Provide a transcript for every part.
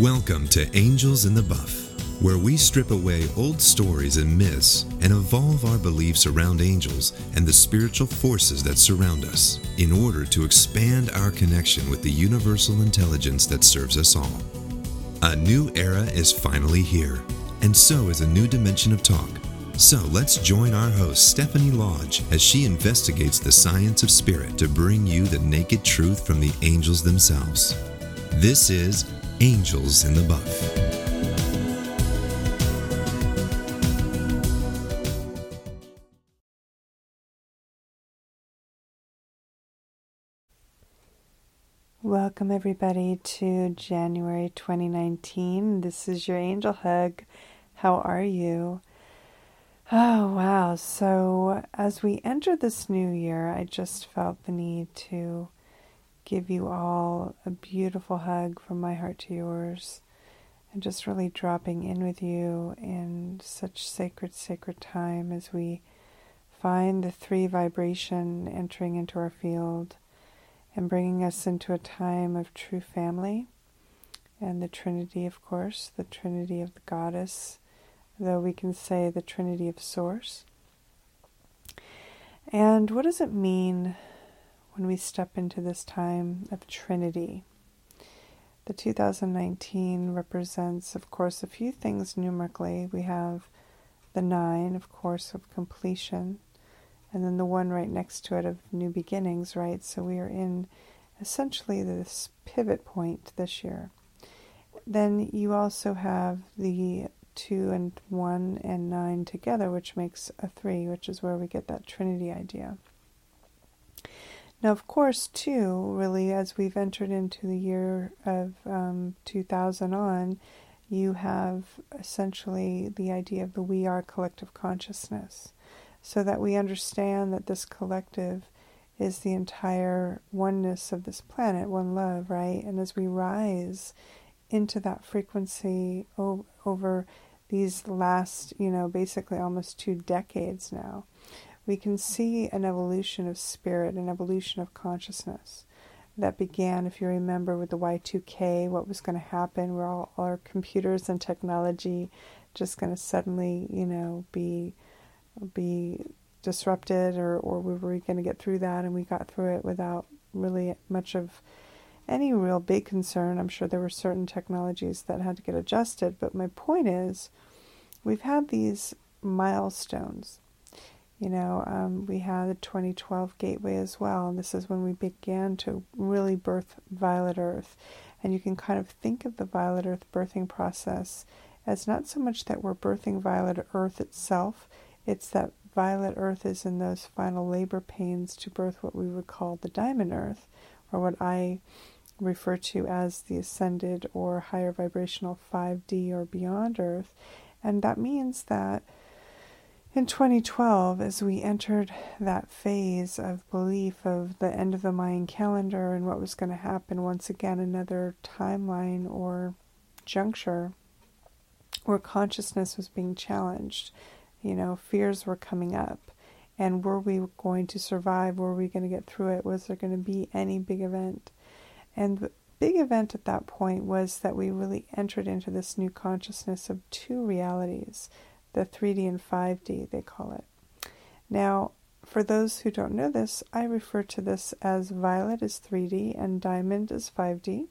Welcome to Angels in the Buff, where we strip away old stories and myths and evolve our beliefs around angels and the spiritual forces that surround us in order to expand our connection with the universal intelligence that serves us all. A new era is finally here, and so is a new dimension of talk. So let's join our host, Stephanie Lodge, as she investigates the science of spirit to bring you the naked truth from the angels themselves. This is Angels in the Buff. Welcome, everybody, to January 2019. This is your angel hug. How are you? Oh, wow. So, as we enter this new year, I just felt the need to give you all a beautiful hug from my heart to yours. And just really dropping in with you in such sacred, sacred time as we find the three vibration entering into our field and bringing us into a time of true family and the Trinity, of course, the Trinity of the Goddess, though we can say the Trinity of Source. And what does it mean when we step into this time of Trinity? The 2019 represents, of course, a few things numerically. We have the nine, of course, of completion, and then the one right next to it of new beginnings, right? So we are in essentially this pivot point this year. Then you also have the two and one and nine together, which makes a three, which is where we get that Trinity idea. Now, of course, too, really, as we've entered into the year of um, 2000 on, you have essentially the idea of the we are collective consciousness so that we understand that this collective is the entire oneness of this planet, one love, right? And as we rise into that frequency o- over these last, you know, basically almost two decades now, we can see an evolution of spirit, an evolution of consciousness that began, if you remember, with the Y2K, what was going to happen, where all our computers and technology just going to suddenly, you know, be be disrupted or, or we were going to get through that and we got through it without really much of any real big concern. I'm sure there were certain technologies that had to get adjusted, but my point is we've had these milestones. You know, um, we had the 2012 Gateway as well, and this is when we began to really birth Violet Earth. And you can kind of think of the Violet Earth birthing process as not so much that we're birthing Violet Earth itself, it's that violet earth is in those final labor pains to birth what we would call the diamond earth, or what I refer to as the ascended or higher vibrational 5D or beyond earth. And that means that in 2012, as we entered that phase of belief of the end of the Mayan calendar and what was going to happen, once again, another timeline or juncture where consciousness was being challenged you know, fears were coming up. And were we going to survive? Were we going to get through it? Was there going to be any big event? And the big event at that point was that we really entered into this new consciousness of two realities the 3D and 5D, they call it. Now, for those who don't know this, I refer to this as violet is 3D and diamond is 5D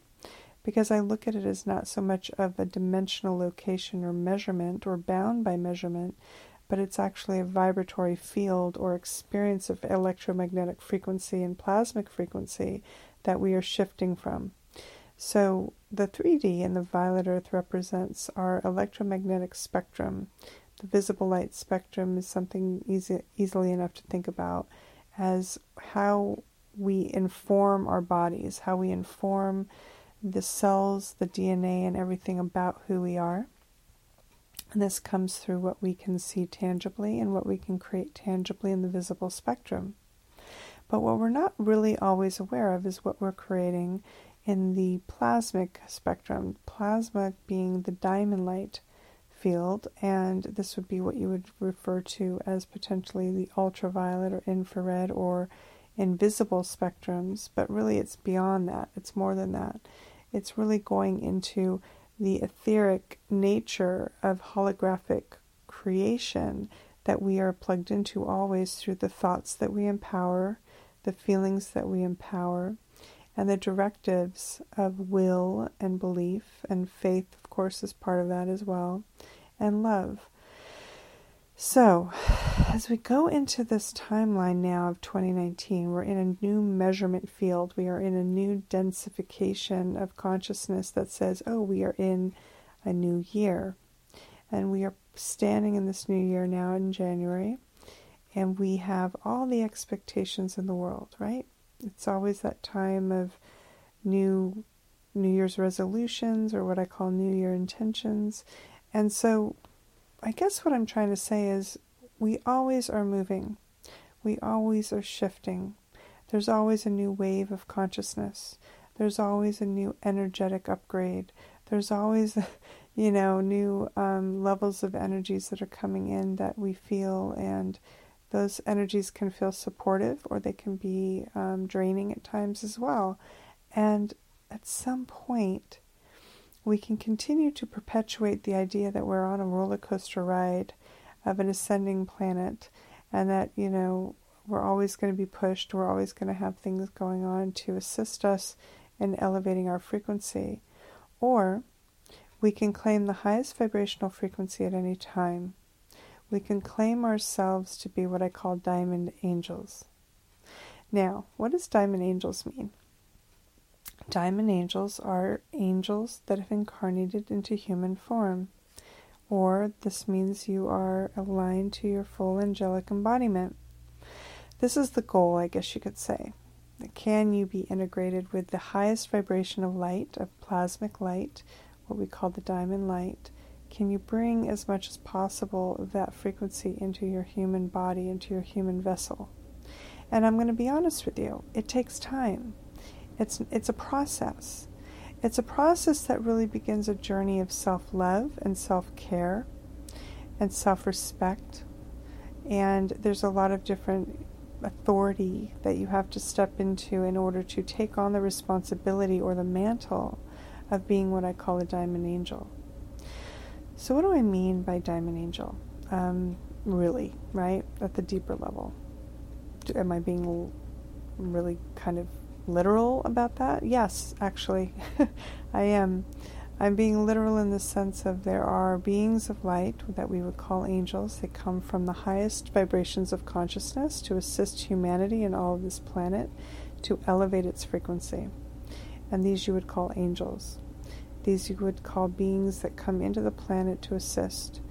because I look at it as not so much of a dimensional location or measurement or bound by measurement, but it's actually a vibratory field or experience of electromagnetic frequency and plasmic frequency that we are shifting from. So, the 3D in the violet earth represents our electromagnetic spectrum. The visible light spectrum is something easy, easily enough to think about as how we inform our bodies, how we inform the cells, the DNA, and everything about who we are. And this comes through what we can see tangibly and what we can create tangibly in the visible spectrum. But what we're not really always aware of is what we're creating in the plasmic spectrum, plasma being the diamond light field, and this would be what you would refer to as potentially the ultraviolet or infrared or invisible spectrums, but really it's beyond that. It's more than that. It's really going into the etheric nature of holographic creation that we are plugged into always through the thoughts that we empower, the feelings that we empower, and the directives of will and belief, and faith, course, is part of that as well, and love. So, as we go into this timeline now of 2019, we're in a new measurement field. We are in a new densification of consciousness that says, oh, we are in a new year. And we are standing in this new year now in January, and we have all the expectations in the world, right? It's always that time of new New Year's resolutions or what I call New Year intentions. And so I guess what I'm trying to say is we always are moving, we always are shifting. There's always a new wave of consciousness, there's always a new energetic upgrade, there's always, you know, new um, levels of energies that are coming in that we feel, and those energies can feel supportive or they can be um, draining at times as well. And at some point, we can continue to perpetuate the idea that we're on a roller coaster ride of an ascending planet and that, you know, we're always going to be pushed, we're always going to have things going on to assist us in elevating our frequency. Or we can claim the highest vibrational frequency at any time. We can claim ourselves to be what I call diamond angels. Now, what does diamond angels mean? Diamond angels are angels that have incarnated into human form, or this means you are aligned to your full angelic embodiment. This is the goal, I guess you could say. Can you be integrated with the highest vibration of light, of plasmic light, what we call the diamond light? Can you bring as much as possible of that frequency into your human body, into your human vessel? And I'm going to be honest with you, it takes time. It's, it's a process. It's a process that really begins a journey of self love and self care and self respect. And there's a lot of different authority that you have to step into in order to take on the responsibility or the mantle of being what I call a diamond angel. So, what do I mean by diamond angel? Um, really, right? At the deeper level. Am I being really kind of literal about that? Yes, actually, I am. I'm being literal in the sense of there are beings of light that we would call angels. They come from the highest vibrations of consciousness to assist humanity and all of this planet to elevate its frequency. And these you would call angels. These you would call beings that come into the planet to assist.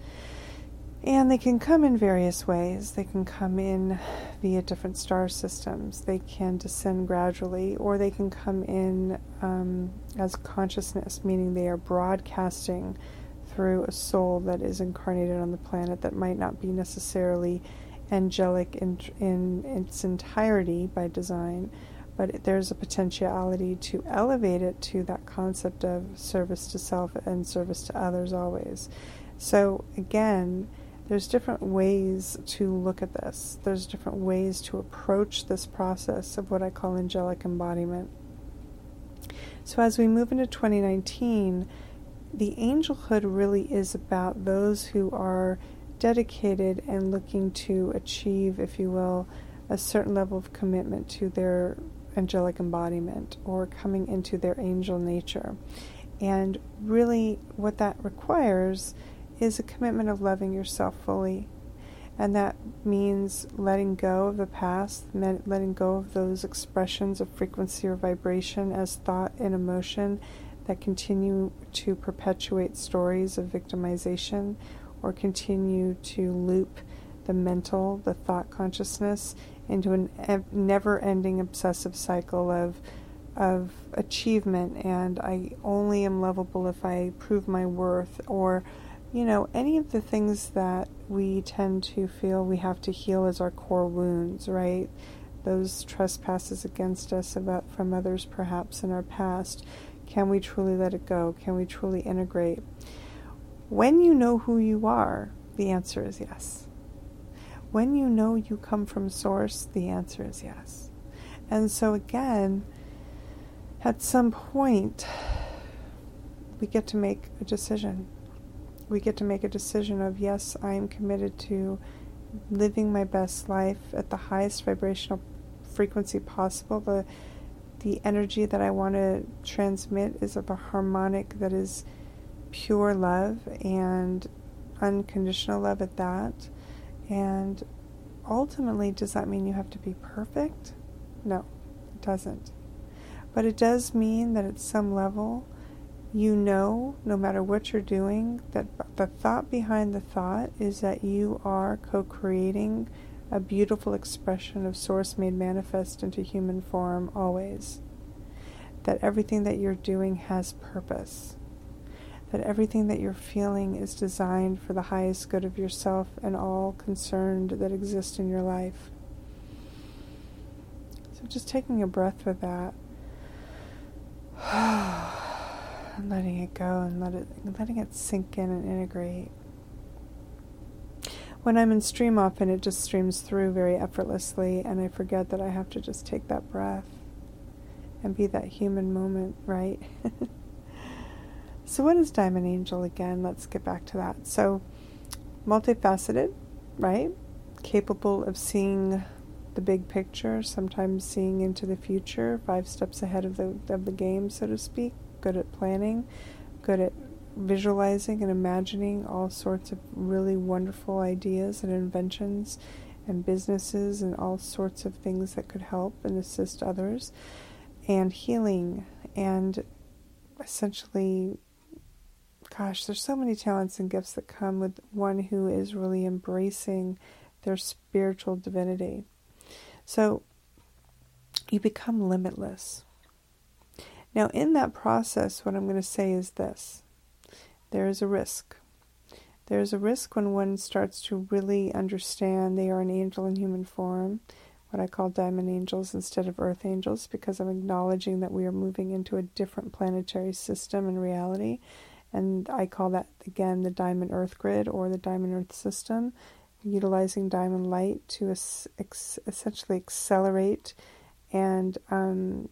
And they can come in various ways. They can come in via different star systems. They can descend gradually, or they can come in um, as consciousness, meaning they are broadcasting through a soul that is incarnated on the planet that might not be necessarily angelic in, in its entirety by design, but there's a potentiality to elevate it to that concept of service to self and service to others always. So, again, there's different ways to look at this. There's different ways to approach this process of what I call angelic embodiment. So as we move into 2019, the angelhood really is about those who are dedicated and looking to achieve, if you will, a certain level of commitment to their angelic embodiment or coming into their angel nature. And really, what that requires is a commitment of loving yourself fully. And that means letting go of the past, letting go of those expressions of frequency or vibration as thought and emotion that continue to perpetuate stories of victimization or continue to loop the mental, the thought consciousness into a never ending obsessive cycle of of achievement and I only am lovable if I prove my worth or you know, any of the things that we tend to feel we have to heal as our core wounds, right? Those trespasses against us about from others perhaps in our past. Can we truly let it go? Can we truly integrate? When you know who you are, the answer is yes. When you know you come from source, the answer is yes. And so again, at some point, we get to make a decision. We get to make a decision of, yes, I am committed to living my best life at the highest vibrational frequency possible. The the energy that I want to transmit is of a harmonic that is pure love and unconditional love at that. And ultimately, does that mean you have to be perfect? No, it doesn't. But it does mean that at some level, you know, no matter what you're doing, that the thought behind the thought is that you are co creating a beautiful expression of Source made manifest into human form always. That everything that you're doing has purpose. That everything that you're feeling is designed for the highest good of yourself and all concerned that exist in your life. So just taking a breath with that. letting it go and let it letting it sink in and integrate. When I'm in stream often it just streams through very effortlessly and I forget that I have to just take that breath and be that human moment, right? so what is Diamond Angel again? Let's get back to that. So multifaceted, right? Capable of seeing the big picture, sometimes seeing into the future, five steps ahead of the of the game, so to speak good at planning, good at visualizing and imagining all sorts of really wonderful ideas and inventions and businesses and all sorts of things that could help and assist others, and healing, and essentially, gosh, there's so many talents and gifts that come with one who is really embracing their spiritual divinity. So you become limitless. Now, in that process, what I'm going to say is this there is a risk. There is a risk when one starts to really understand they are an angel in human form, what I call diamond angels instead of earth angels, because I'm acknowledging that we are moving into a different planetary system and reality. And I call that, again, the diamond earth grid or the diamond earth system, utilizing diamond light to es- ex- essentially accelerate and um,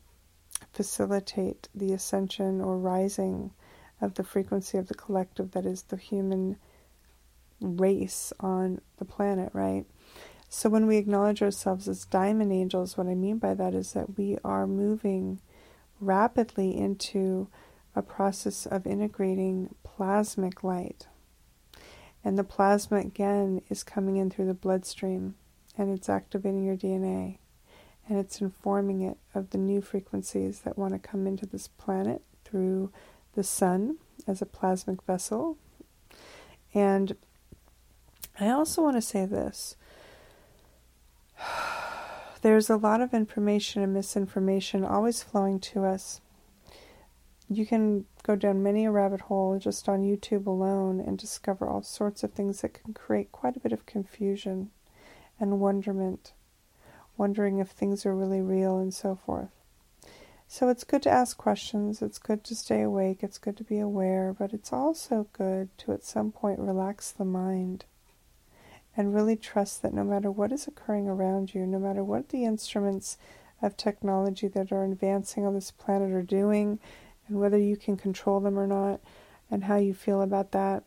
facilitate the ascension or rising of the frequency of the collective that is the human race on the planet, right? So when we acknowledge ourselves as diamond angels, what I mean by that is that we are moving rapidly into a process of integrating plasmic light. And the plasma, again, is coming in through the bloodstream and it's activating your DNA and it's informing it of the new frequencies that want to come into this planet through the sun as a plasmic vessel. And I also want to say this there's a lot of information and misinformation always flowing to us. You can go down many a rabbit hole just on YouTube alone and discover all sorts of things that can create quite a bit of confusion and wonderment wondering if things are really real and so forth. So it's good to ask questions, it's good to stay awake, it's good to be aware, but it's also good to at some point relax the mind and really trust that no matter what is occurring around you, no matter what the instruments of technology that are advancing on this planet are doing, and whether you can control them or not, and how you feel about that,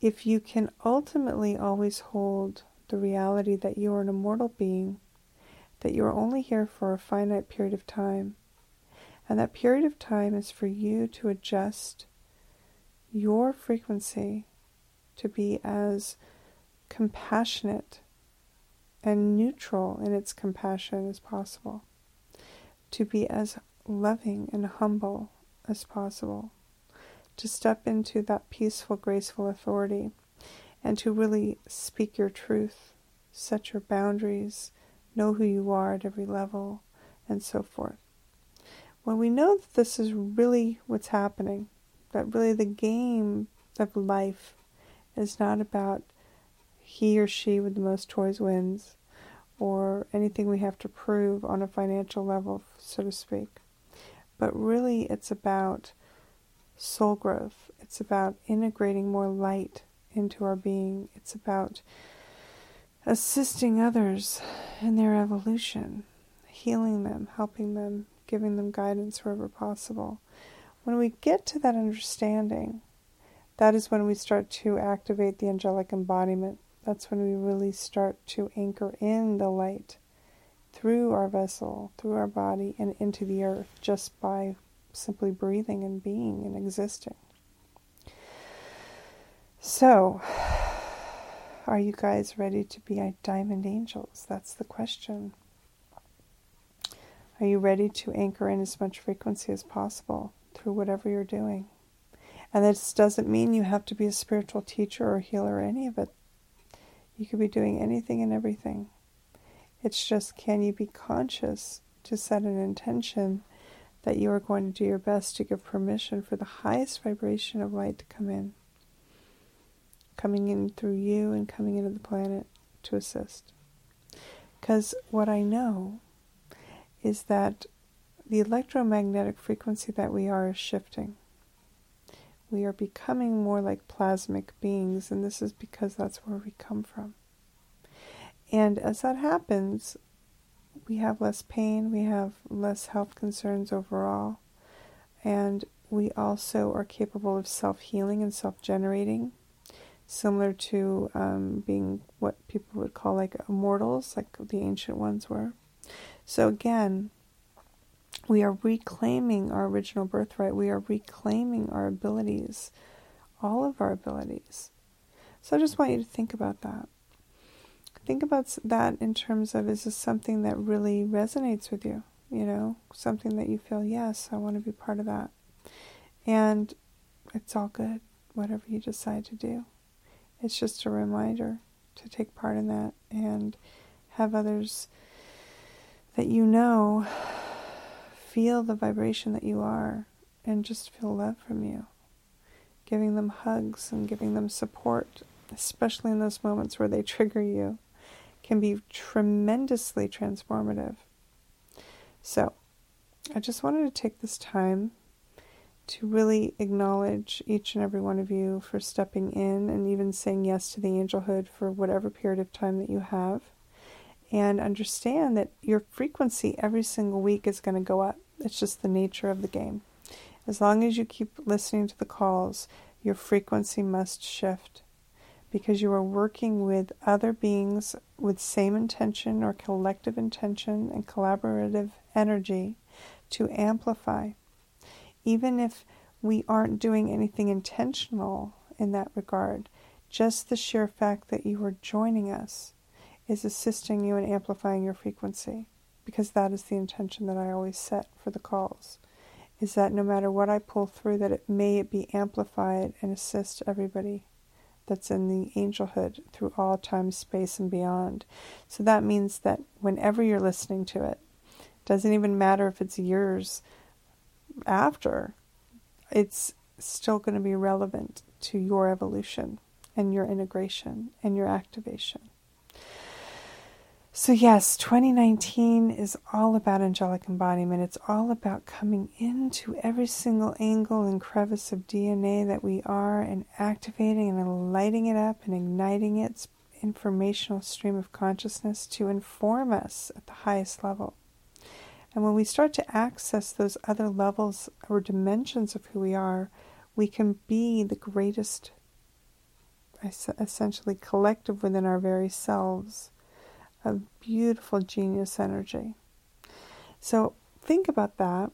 if you can ultimately always hold the reality that you are an immortal being that you are only here for a finite period of time. And that period of time is for you to adjust your frequency to be as compassionate and neutral in its compassion as possible, to be as loving and humble as possible, to step into that peaceful, graceful authority, and to really speak your truth, set your boundaries, know who you are at every level, and so forth. When we know that this is really what's happening, that really the game of life is not about he or she with the most toys wins, or anything we have to prove on a financial level, so to speak. But really, it's about soul growth. It's about integrating more light into our being. It's about assisting others in their evolution, healing them, helping them, giving them guidance wherever possible. When we get to that understanding, that is when we start to activate the angelic embodiment. That's when we really start to anchor in the light through our vessel, through our body, and into the earth just by simply breathing and being and existing. So, are you guys ready to be diamond angels? That's the question. Are you ready to anchor in as much frequency as possible through whatever you're doing? And this doesn't mean you have to be a spiritual teacher or healer or any of it. You could be doing anything and everything. It's just can you be conscious to set an intention that you are going to do your best to give permission for the highest vibration of light to come in, coming in through you and coming into the planet to assist. Because what I know is that the electromagnetic frequency that we are is shifting we are becoming more like plasmic beings, and this is because that's where we come from. And as that happens, we have less pain, we have less health concerns overall, and we also are capable of self healing and self generating, similar to um, being what people would call like immortals, like the ancient ones were. So, again, we are reclaiming our original birthright. We are reclaiming our abilities, all of our abilities. So I just want you to think about that. Think about that in terms of is this something that really resonates with you? You know, something that you feel, yes, I want to be part of that. And it's all good, whatever you decide to do. It's just a reminder to take part in that and have others that you know feel the vibration that you are and just feel love from you. Giving them hugs and giving them support, especially in those moments where they trigger you, can be tremendously transformative. So, I just wanted to take this time to really acknowledge each and every one of you for stepping in and even saying yes to the angelhood for whatever period of time that you have and understand that your frequency every single week is going to go up. It's just the nature of the game. As long as you keep listening to the calls, your frequency must shift because you are working with other beings with same intention or collective intention and collaborative energy to amplify. Even if we aren't doing anything intentional in that regard, just the sheer fact that you are joining us is assisting you in amplifying your frequency because that is the intention that I always set for the calls is that no matter what I pull through that it may be amplified and assist everybody that's in the angelhood through all time space and beyond. So that means that whenever you're listening to it doesn't even matter if it's years after it's still going to be relevant to your evolution and your integration and your activation so, yes, 2019 is all about angelic embodiment. It's all about coming into every single angle and crevice of DNA that we are and activating and lighting it up and igniting its informational stream of consciousness to inform us at the highest level. And when we start to access those other levels or dimensions of who we are, we can be the greatest, essentially, collective within our very selves of beautiful genius energy. So think about that.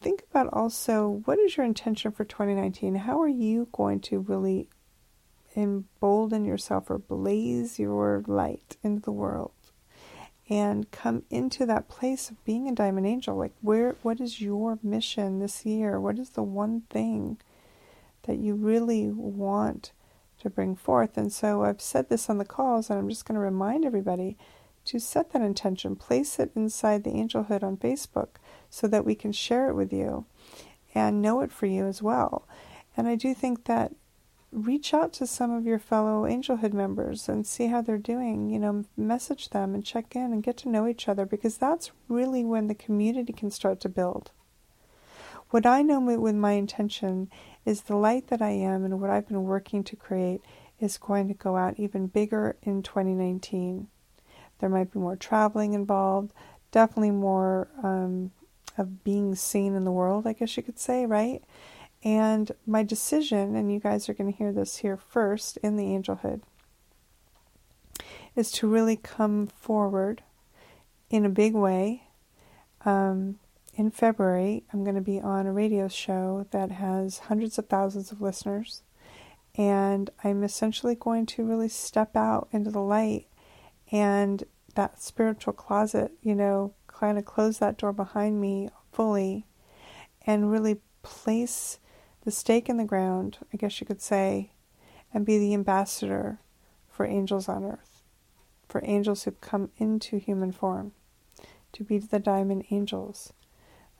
Think about also what is your intention for 2019? How are you going to really embolden yourself or blaze your light into the world and come into that place of being a diamond angel? Like where what is your mission this year? What is the one thing that you really want to bring forth. And so I've said this on the calls, and I'm just going to remind everybody to set that intention. Place it inside the Angelhood on Facebook so that we can share it with you and know it for you as well. And I do think that reach out to some of your fellow Angelhood members and see how they're doing. You know, message them and check in and get to know each other because that's really when the community can start to build. What I know with my intention is the light that I am and what I've been working to create is going to go out even bigger in 2019. There might be more traveling involved, definitely more um, of being seen in the world, I guess you could say, right? And my decision, and you guys are going to hear this here first in the angelhood, is to really come forward in a big way. Um, in February, I'm going to be on a radio show that has hundreds of thousands of listeners. And I'm essentially going to really step out into the light and that spiritual closet, you know, kind of close that door behind me fully and really place the stake in the ground, I guess you could say, and be the ambassador for angels on earth, for angels who've come into human form, to be the diamond angels.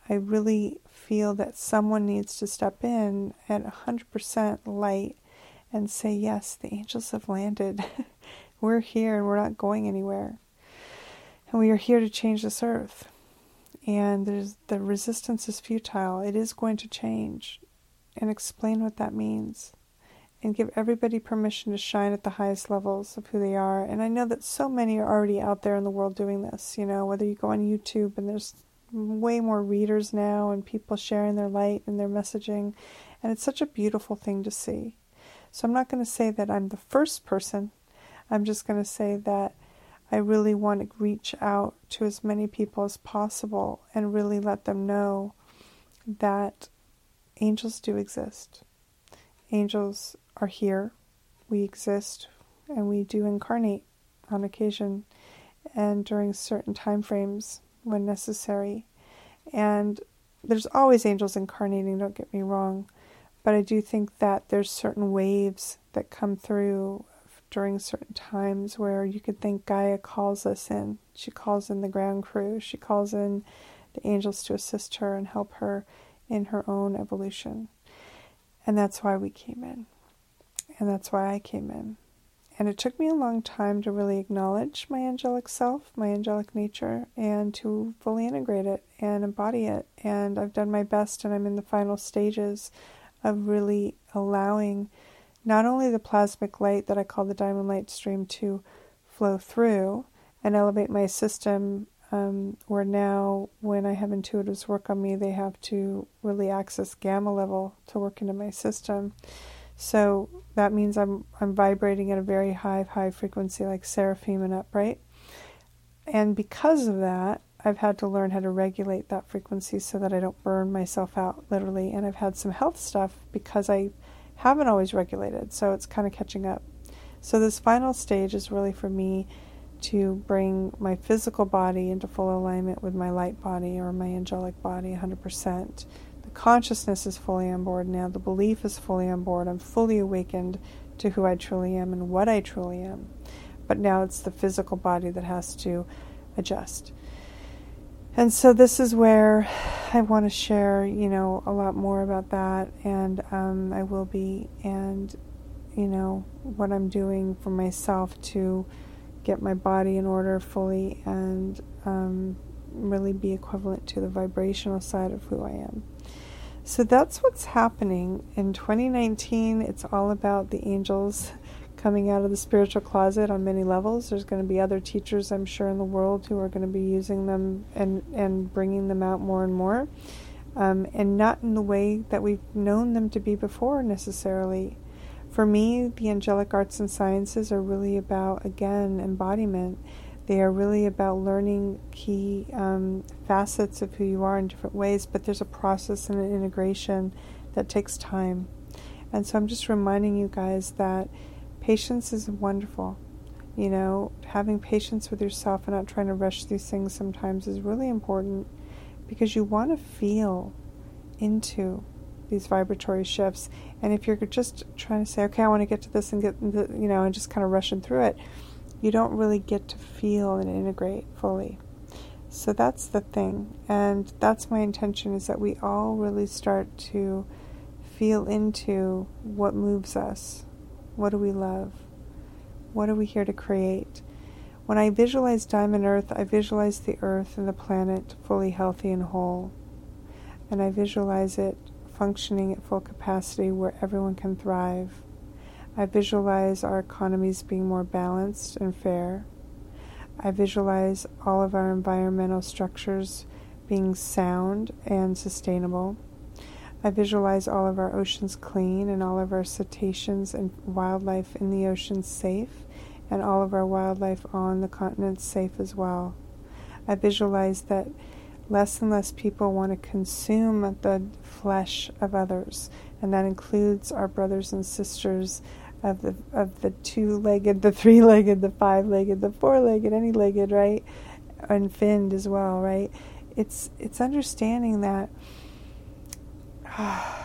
I really feel that someone needs to step in at 100% light and say, Yes, the angels have landed. we're here and we're not going anywhere. And we are here to change this earth. And the resistance is futile. It is going to change and explain what that means and give everybody permission to shine at the highest levels of who they are. And I know that so many are already out there in the world doing this, you know, whether you go on YouTube and there's way more readers now and people sharing their light and their messaging. And it's such a beautiful thing to see. So I'm not going to say that I'm the first person. I'm just going to say that I really want to reach out to as many people as possible and really let them know that angels do exist. Angels are here. We exist and we do incarnate on occasion and during certain time frames when necessary. And there's always angels incarnating, don't get me wrong, but I do think that there's certain waves that come through during certain times where you could think Gaia calls us in. She calls in the ground crew, she calls in the angels to assist her and help her in her own evolution. And that's why we came in. And that's why I came in. And it took me a long time to really acknowledge my angelic self, my angelic nature, and to fully integrate it and embody it. And I've done my best, and I'm in the final stages of really allowing not only the plasmic light that I call the diamond light stream to flow through and elevate my system, um, where now when I have intuitives work on me, they have to really access gamma level to work into my system. So that means I'm I'm vibrating at a very high high frequency, like seraphim and upright. And because of that, I've had to learn how to regulate that frequency so that I don't burn myself out literally. And I've had some health stuff because I haven't always regulated, so it's kind of catching up. So, this final stage is really for me to bring my physical body into full alignment with my light body or my angelic body 100%. The consciousness is fully on board now, the belief is fully on board. I'm fully awakened to who I truly am and what I truly am. But now it's the physical body that has to adjust. And so this is where I want to share, you know, a lot more about that, and um, I will be, and you know, what I'm doing for myself to get my body in order fully and um, really be equivalent to the vibrational side of who I am. So that's what's happening in 2019. It's all about the angels coming out of the spiritual closet on many levels. There's going to be other teachers, I'm sure, in the world who are going to be using them and, and bringing them out more and more. Um, and not in the way that we've known them to be before necessarily. For me, the angelic arts and sciences are really about, again, embodiment. They are really about learning key um, facets of who you are in different ways, but there's a process and an integration that takes time. And so I'm just reminding you guys that Patience is wonderful. You know, having patience with yourself and not trying to rush through things sometimes is really important because you want to feel into these vibratory shifts. And if you're just trying to say, okay, I want to get to this and get, you know, and just kind of rushing through it, you don't really get to feel and integrate fully. So that's the thing. And that's my intention is that we all really start to feel into what moves us what do we love? What are we here to create? When I visualize Diamond Earth, I visualize the Earth and the planet fully healthy and whole. And I visualize it functioning at full capacity where everyone can thrive. I visualize our economies being more balanced and fair. I visualize all of our environmental structures being sound and sustainable. I visualize all of our oceans clean and all of our cetaceans and wildlife in the oceans safe, and all of our wildlife on the continents safe as well. I visualize that less and less people want to consume the flesh of others, and that includes our brothers and sisters of the of the two-legged, the three-legged, the five-legged, the four-legged, any legged, right, and finned as well, right? It's it's understanding that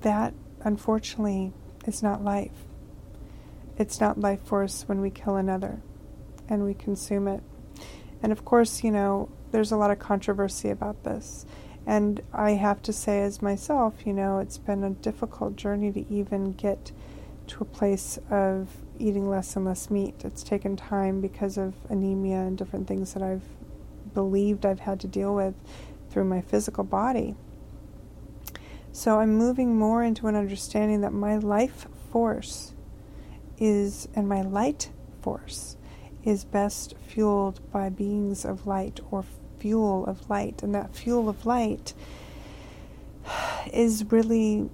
that unfortunately is not life. It's not life force when we kill another and we consume it. And of course, you know, there's a lot of controversy about this. And I have to say, as myself, you know, it's been a difficult journey to even get to a place of eating less and less meat. It's taken time because of anemia and different things that I've believed I've had to deal with through my physical body. So I'm moving more into an understanding that my life force is, and my light force is best fueled by beings of light or fuel of light. And that fuel of light is really,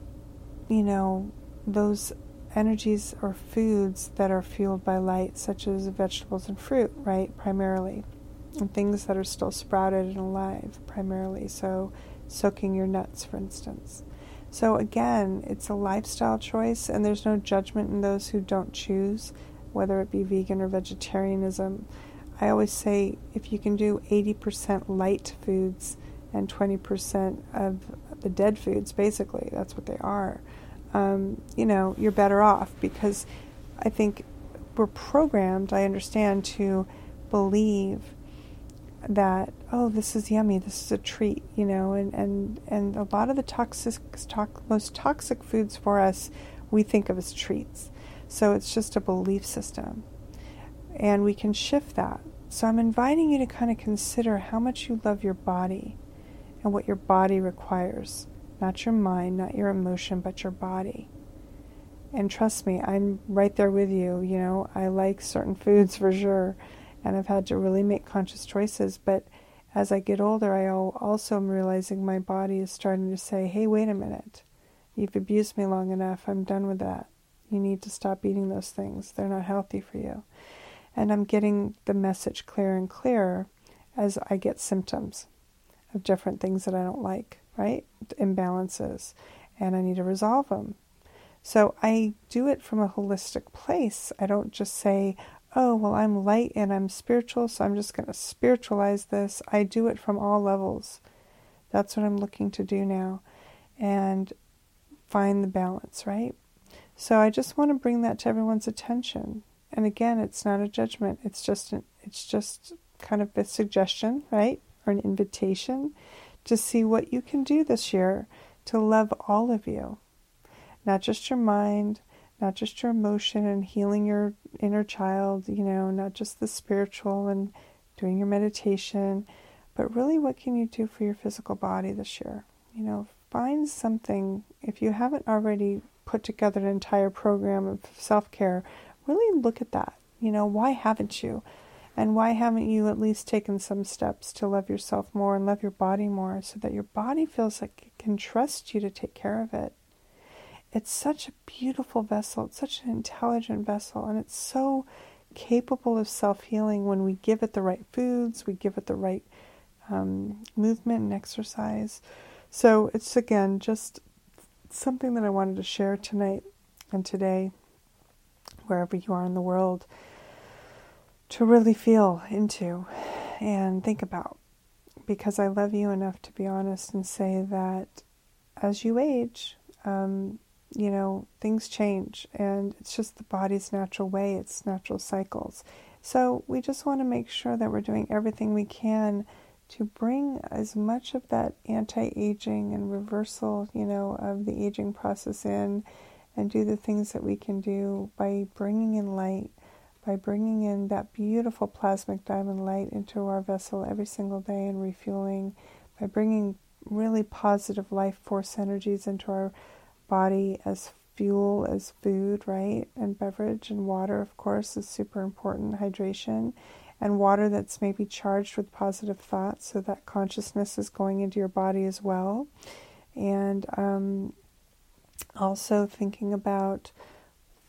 you know, those energies or foods that are fueled by light, such as vegetables and fruit, right? Primarily. And things that are still sprouted and alive, primarily. So, soaking your nuts, for instance. So, again, it's a lifestyle choice, and there's no judgment in those who don't choose whether it be vegan or vegetarianism. I always say if you can do 80% light foods and 20% of the dead foods, basically, that's what they are, um, you know, you're better off because I think we're programmed, I understand, to believe that oh this is yummy this is a treat you know and and and a lot of the toxic to, most toxic foods for us we think of as treats so it's just a belief system. And we can shift that. So I'm inviting you to kind of consider how much you love your body and what your body requires. Not your mind, not your emotion, but your body. And trust me, I'm right there with you. You know, I like certain foods for sure, and I've had to really make conscious choices. But as I get older, I also am realizing my body is starting to say, hey, wait a minute. You've abused me long enough. I'm done with that. You need to stop eating those things. They're not healthy for you. And I'm getting the message clearer and clearer as I get symptoms of different things that I don't like, right? Imbalances. And I need to resolve them. So I do it from a holistic place. I don't just say, oh, well, I'm light and I'm spiritual, so I'm just going to spiritualize this. I do it from all levels. That's what I'm looking to do now and find the balance, right? So I just want to bring that to everyone's attention. And again, it's not a judgment. It's just an, it's just kind of a suggestion, right? Or an invitation to see what you can do this year to love all of you. Not just your mind, not just your emotion and healing your inner child, you know, not just the spiritual and doing your meditation, but really what can you do for your physical body this year? You know, find something if you haven't already put together an entire program of self care, really look at that. You know, why haven't you? And why haven't you at least taken some steps to love yourself more and love your body more so that your body feels like it can trust you to take care of it? It's such a beautiful vessel, it's such an intelligent vessel, and it's so capable of self healing when we give it the right foods, we give it the right um, movement and exercise. So it's again just something that I wanted to share tonight and today, wherever you are in the world, to really feel into and think about. Because I love you enough to be honest and say that as you age, um, you know, things change and it's just the body's natural way, its natural cycles. So we just want to make sure that we're doing everything we can to bring as much of that anti aging and reversal, you know, of the aging process in and do the things that we can do by bringing in light, by bringing in that beautiful plasmic diamond light into our vessel every single day and refueling, by bringing really positive life force energies into our body as fuel, as food, right? And beverage and water, of course, is super important, hydration and water that's maybe charged with positive thoughts, so that consciousness is going into your body as well. And um, also thinking about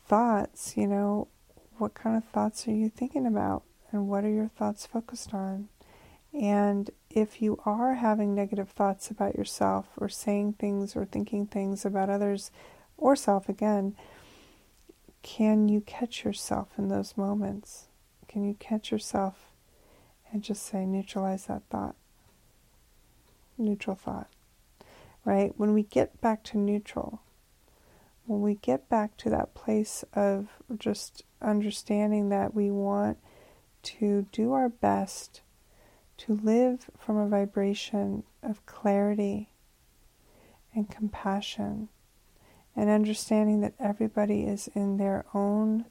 thoughts, you know, what kind of thoughts are you thinking about? And what are your thoughts focused on? And if you are having negative thoughts about yourself or saying things or thinking things about others or self again, can you catch yourself in those moments? Can you catch yourself and just say, neutralize that thought? Neutral thought, right? When we get back to neutral, when we get back to that place of just understanding that we want to do our best to live from a vibration of clarity and compassion and understanding that everybody is in their own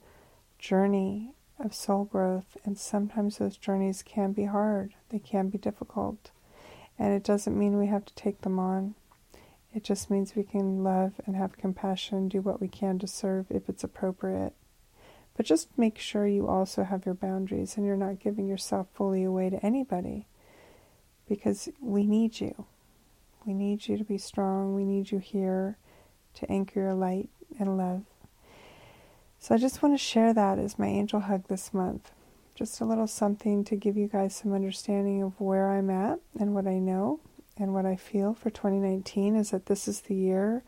journey of soul growth, and sometimes those journeys can be hard, they can be difficult, and it doesn't mean we have to take them on. It just means we can love and have compassion, do what we can to serve if it's appropriate. But just make sure you also have your boundaries and you're not giving yourself fully away to anybody because we need you. We need you to be strong. We need you here to anchor your light and love. So I just want to share that as my angel hug this month. Just a little something to give you guys some understanding of where I'm at and what I know and what I feel for 2019 is that this is the year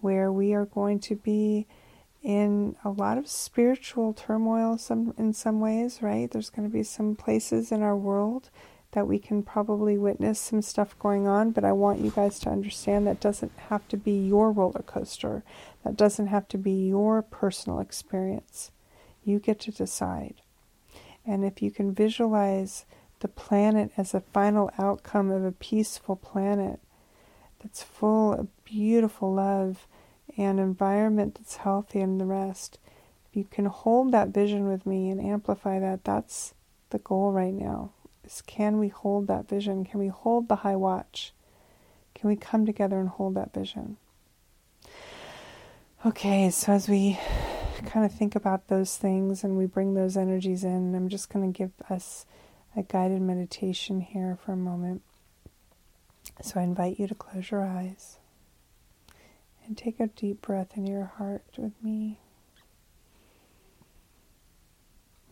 where we are going to be in a lot of spiritual turmoil some in some ways, right? There's going to be some places in our world that we can probably witness some stuff going on, but I want you guys to understand that doesn't have to be your roller coaster. That doesn't have to be your personal experience. You get to decide. And if you can visualize the planet as a final outcome of a peaceful planet that's full of beautiful love and environment that's healthy and the rest. If you can hold that vision with me and amplify that, that's the goal right now. Is can we hold that vision? Can we hold the high watch? Can we come together and hold that vision? Okay, so as we kind of think about those things and we bring those energies in, I'm just going to give us a guided meditation here for a moment. So I invite you to close your eyes and take a deep breath in your heart with me.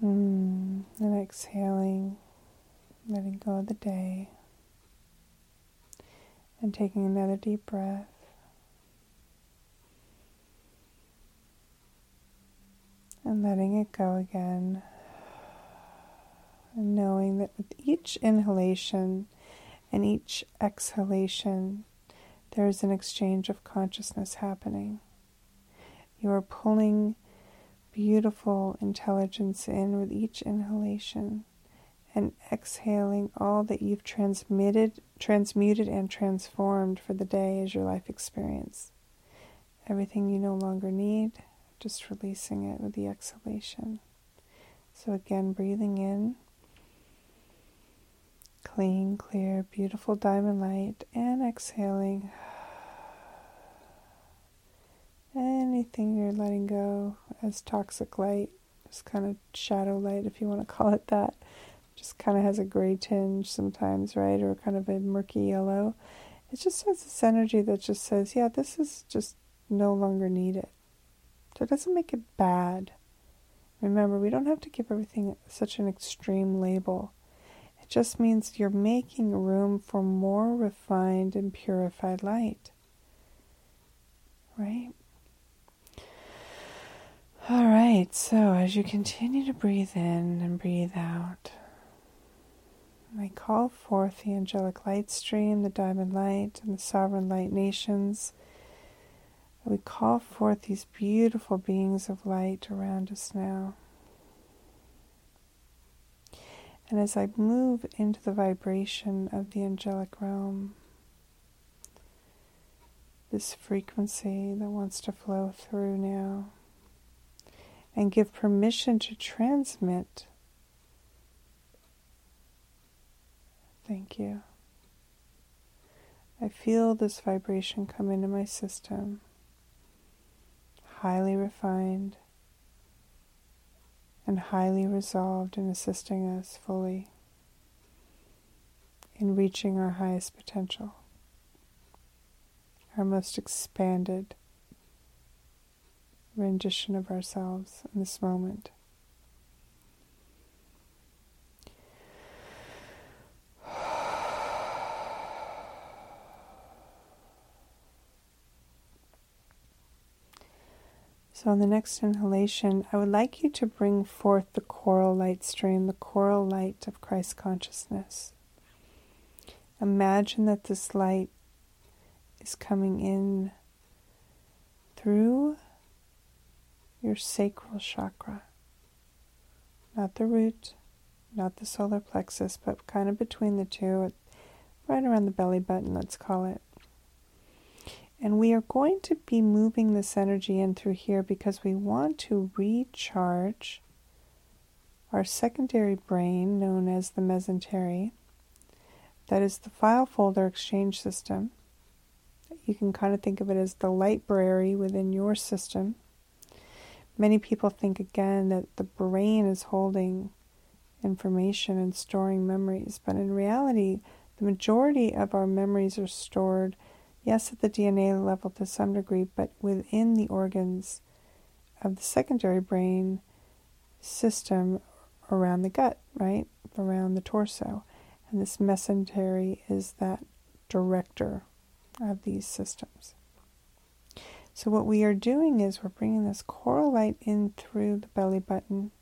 Mm, and exhaling, letting go of the day, and taking another deep breath. And letting it go again and knowing that with each inhalation and each exhalation, there is an exchange of consciousness happening. You are pulling beautiful intelligence in with each inhalation and exhaling all that you've transmitted, transmuted, and transformed for the day as your life experience. Everything you no longer need, just releasing it with the exhalation. So, again, breathing in clean, clear, beautiful diamond light, and exhaling anything you're letting go as toxic light, just kind of shadow light, if you want to call it that. Just kind of has a gray tinge sometimes, right? Or kind of a murky yellow. It just has this energy that just says, yeah, this is just no longer needed. So it doesn't make it bad. Remember, we don't have to give everything such an extreme label. It just means you're making room for more refined and purified light. Right? All right, so as you continue to breathe in and breathe out, I call forth the angelic light stream, the diamond light, and the sovereign light nations. We call forth these beautiful beings of light around us now. And as I move into the vibration of the angelic realm, this frequency that wants to flow through now, and give permission to transmit. Thank you. I feel this vibration come into my system, highly refined and highly resolved in assisting us fully in reaching our highest potential, our most expanded rendition of ourselves in this moment. So, on the next inhalation, I would like you to bring forth the coral light stream, the coral light of Christ consciousness. Imagine that this light is coming in through your sacral chakra. Not the root, not the solar plexus, but kind of between the two, right around the belly button, let's call it. And we are going to be moving this energy in through here because we want to recharge our secondary brain, known as the mesentery. That is the file folder exchange system. You can kind of think of it as the library within your system. Many people think again that the brain is holding information and storing memories, but in reality, the majority of our memories are stored yes, at the DNA level to some degree, but within the organs of the secondary brain system around the gut, right? Around the torso. And this mesentery is that director of these systems. So, what we are doing is we're bringing this coral light in through the belly button,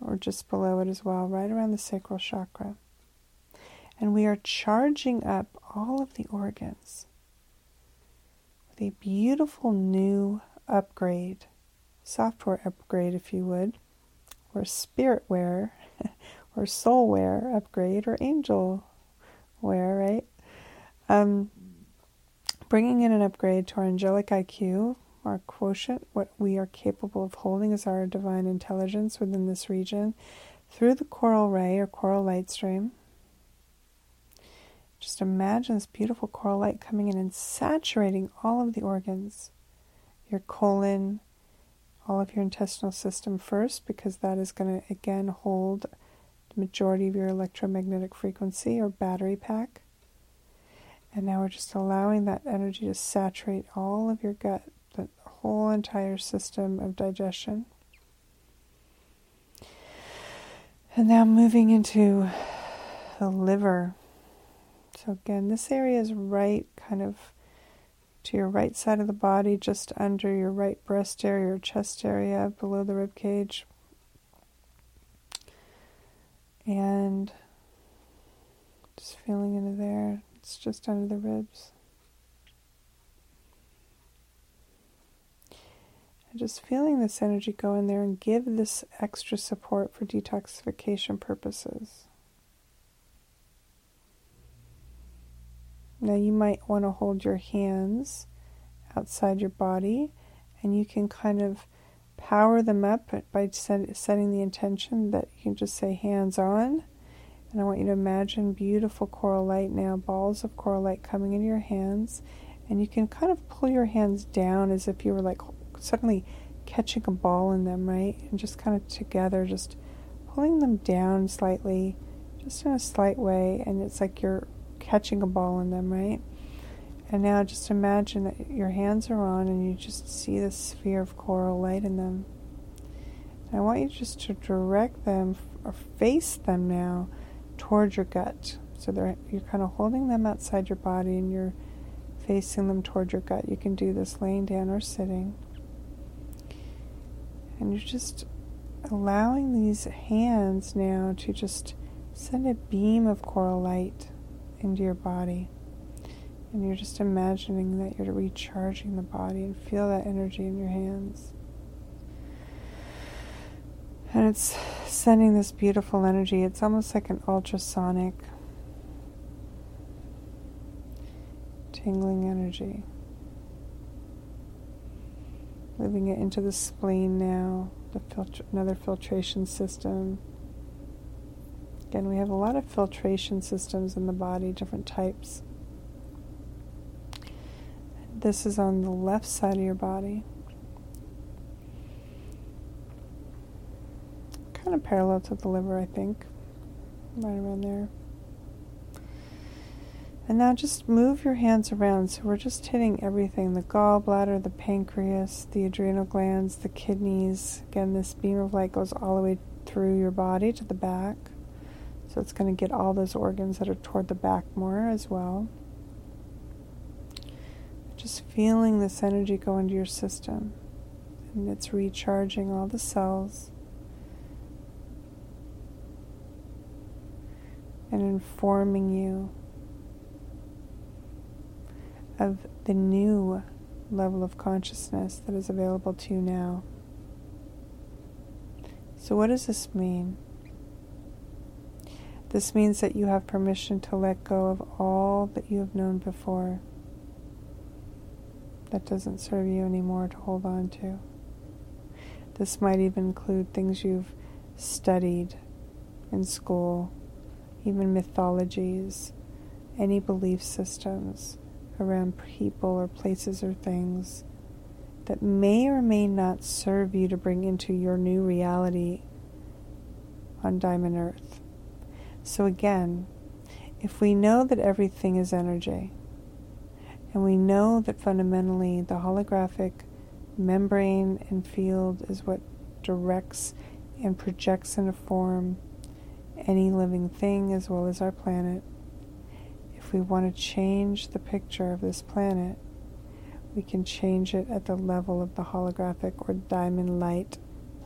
or just below it as well, right around the sacral chakra. And we are charging up all of the organs a beautiful new upgrade, software upgrade, if you would, or spiritware, or soulware upgrade, or angelware, right? Um, bringing in an upgrade to our angelic IQ, our quotient, what we are capable of holding as our divine intelligence within this region, through the coral ray or coral light stream just imagine this beautiful coral light coming in and saturating all of the organs your colon, all of your intestinal system first, because that is going to again hold the majority of your electromagnetic frequency or battery pack. And now we're just allowing that energy to saturate all of your gut, the whole entire system of digestion. And now moving into the liver. So, again, this area is right kind of to your right side of the body, just under your right breast area or chest area, below the rib cage. And just feeling into there, it's just under the ribs. And just feeling this energy go in there and give this extra support for detoxification purposes. Now, you might want to hold your hands outside your body and you can kind of power them up by set, setting the intention that you can just say hands on. And I want you to imagine beautiful coral light now, balls of coral light coming into your hands. And you can kind of pull your hands down as if you were like suddenly catching a ball in them, right? And just kind of together, just pulling them down slightly, just in a slight way. And it's like you're catching a ball in them, right? And now just imagine that your hands are on and you just see the sphere of coral light in them. And I want you just to direct them or face them now towards your gut. So they're, you're kind of holding them outside your body and you're facing them toward your gut. You can do this laying down or sitting. And you're just allowing these hands now to just send a beam of coral light into your body. And you're just imagining that you're recharging the body and feel that energy in your hands. And it's sending this beautiful energy. It's almost like an ultrasonic tingling energy. Moving it into the spleen now, the filtr- another filtration system. Again, we have a lot of filtration systems in the body, different types. This is on the left side of your body. kind of parallel to the liver, I think. Right around there. And now just move your hands around. So we're just hitting everything the gallbladder, the pancreas, the adrenal glands, the kidneys. Again, this beam of light goes all the way through your body to the back. So it's going to get all those organs that are toward the back more as well. Just feeling this energy go into your system. And it's recharging all the cells. And informing you of the new level of consciousness that is available to you now. So, what does this mean? This means that you have permission to let go of all that you have known before that doesn't serve you anymore to hold on to. This might even include things you've studied in school, even mythologies, any belief systems around people or places or things that may or may not serve you to bring into your new reality on Diamond Earth. So, again, if we know that everything is energy, and we know that fundamentally the holographic membrane and field is what directs and projects in a form any living thing as well as our planet, if we want to change the picture of this planet, we can change it at the level of the holographic or diamond light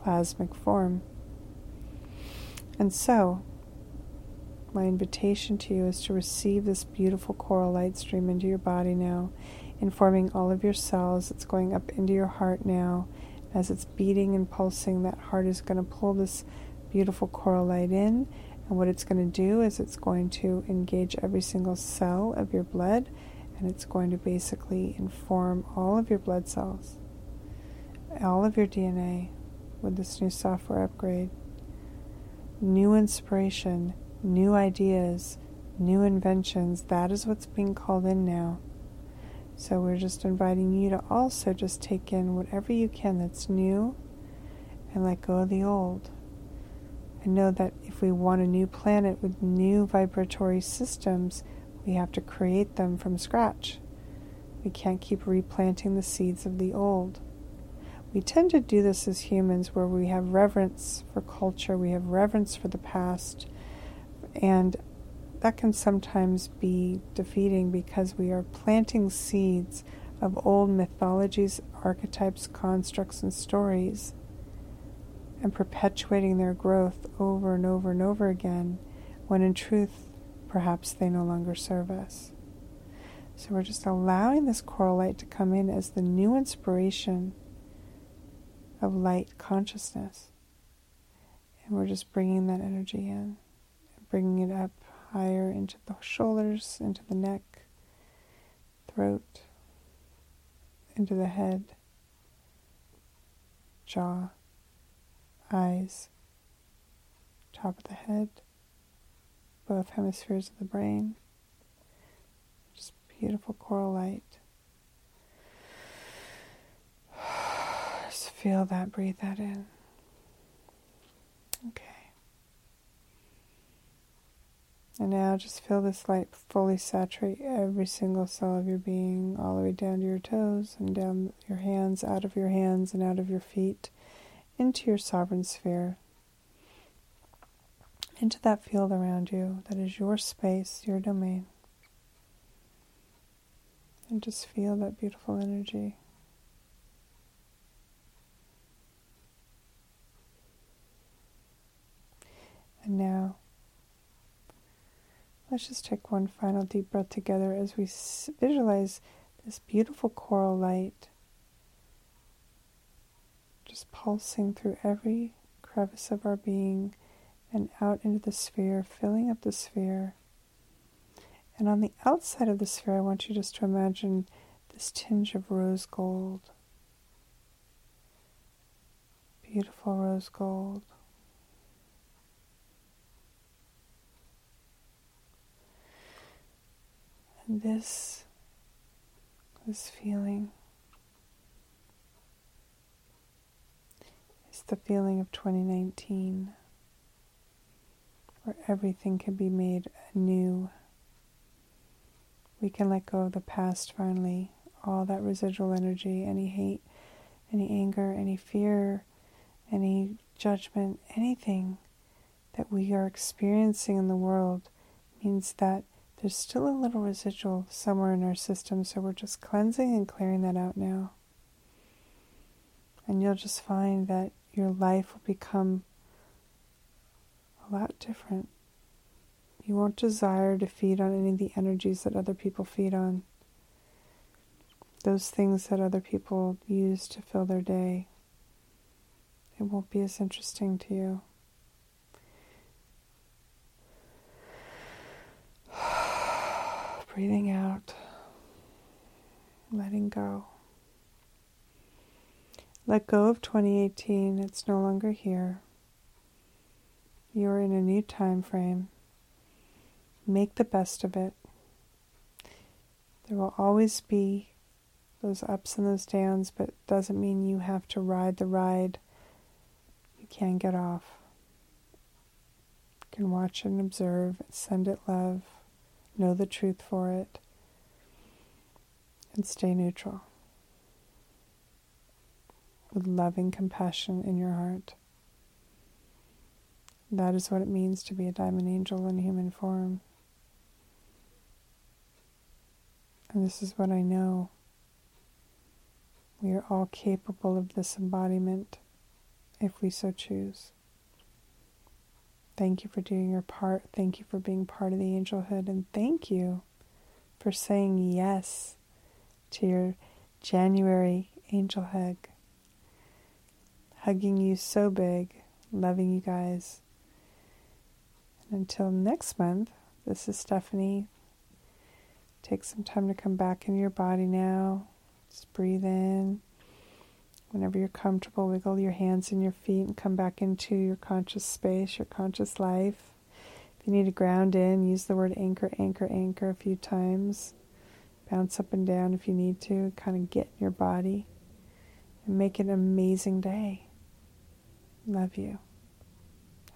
plasmic form. And so, my invitation to you is to receive this beautiful coral light stream into your body now, informing all of your cells. It's going up into your heart now. As it's beating and pulsing, that heart is going to pull this beautiful coral light in and what it's going to do is it's going to engage every single cell of your blood and it's going to basically inform all of your blood cells, all of your DNA with this new software upgrade. New inspiration, new ideas, new inventions. That is what's being called in now. So we're just inviting you to also just take in whatever you can that's new and let go of the old and know that if we want a new planet with new vibratory systems, we have to create them from scratch. We can't keep replanting the seeds of the old. We tend to do this as humans where we have reverence for culture, we have reverence for the past, and that can sometimes be defeating because we are planting seeds of old mythologies, archetypes, constructs, and stories and perpetuating their growth over and over and over again, when in truth, perhaps they no longer serve us. So we're just allowing this coral light to come in as the new inspiration of light consciousness. And we're just bringing that energy in, bringing it up higher into the shoulders, into the neck, throat, into the head, jaw eyes, top of the head, both hemispheres of the brain. Just beautiful coral light. Just feel that, breathe that in. Okay. And now just feel this light fully saturate every single cell of your being, all the way down to your toes and down your hands, out of your hands and out of your feet into your sovereign sphere, into that field around you that is your space, your domain. And just feel that beautiful energy. And now, let's just take one final deep breath together as we visualize this beautiful coral light just pulsing through every crevice of our being and out into the sphere, filling up the sphere. And on the outside of the sphere, I want you just to imagine this tinge of rose gold. Beautiful rose gold. This, this feeling is the feeling of 2019. where everything can be made anew. We can let go of the past finally, all that residual energy, any hate, any anger, any fear, any judgment, anything that we are experiencing in the world means that there's still a little residual somewhere in our system, so we're just cleansing and clearing that out now. And you'll just find that your life will become a lot different. You won't desire to feed on any of the energies that other people feed on, those things that other people use to fill their day. It won't be as interesting to you. Breathing out, letting go. Let go of 2018, it's no longer here. You're in a new time frame. Make the best of it. There will always be those ups and those downs, but it doesn't mean you have to ride the ride. You can get off. You can watch and observe, send it love know the truth for it, and stay neutral with loving compassion in your heart. That is what it means to be a diamond angel in human form. And this is what I know. We are all capable of this embodiment if we so choose. Thank you for doing your part. Thank you for being part of the angelhood. And thank you for saying yes to your January angel hug. Hugging you so big, loving you guys. And until next month, this is Stephanie. Take some time to come back into your body now. Just breathe in. Whenever you're comfortable, wiggle your hands and your feet and come back into your conscious space, your conscious life. If you need to ground in, use the word anchor, anchor, anchor a few times. Bounce up and down if you need to. Kind of get in your body and make it an amazing day. Love you.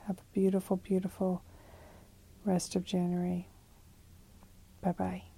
Have a beautiful, beautiful rest of January. Bye bye.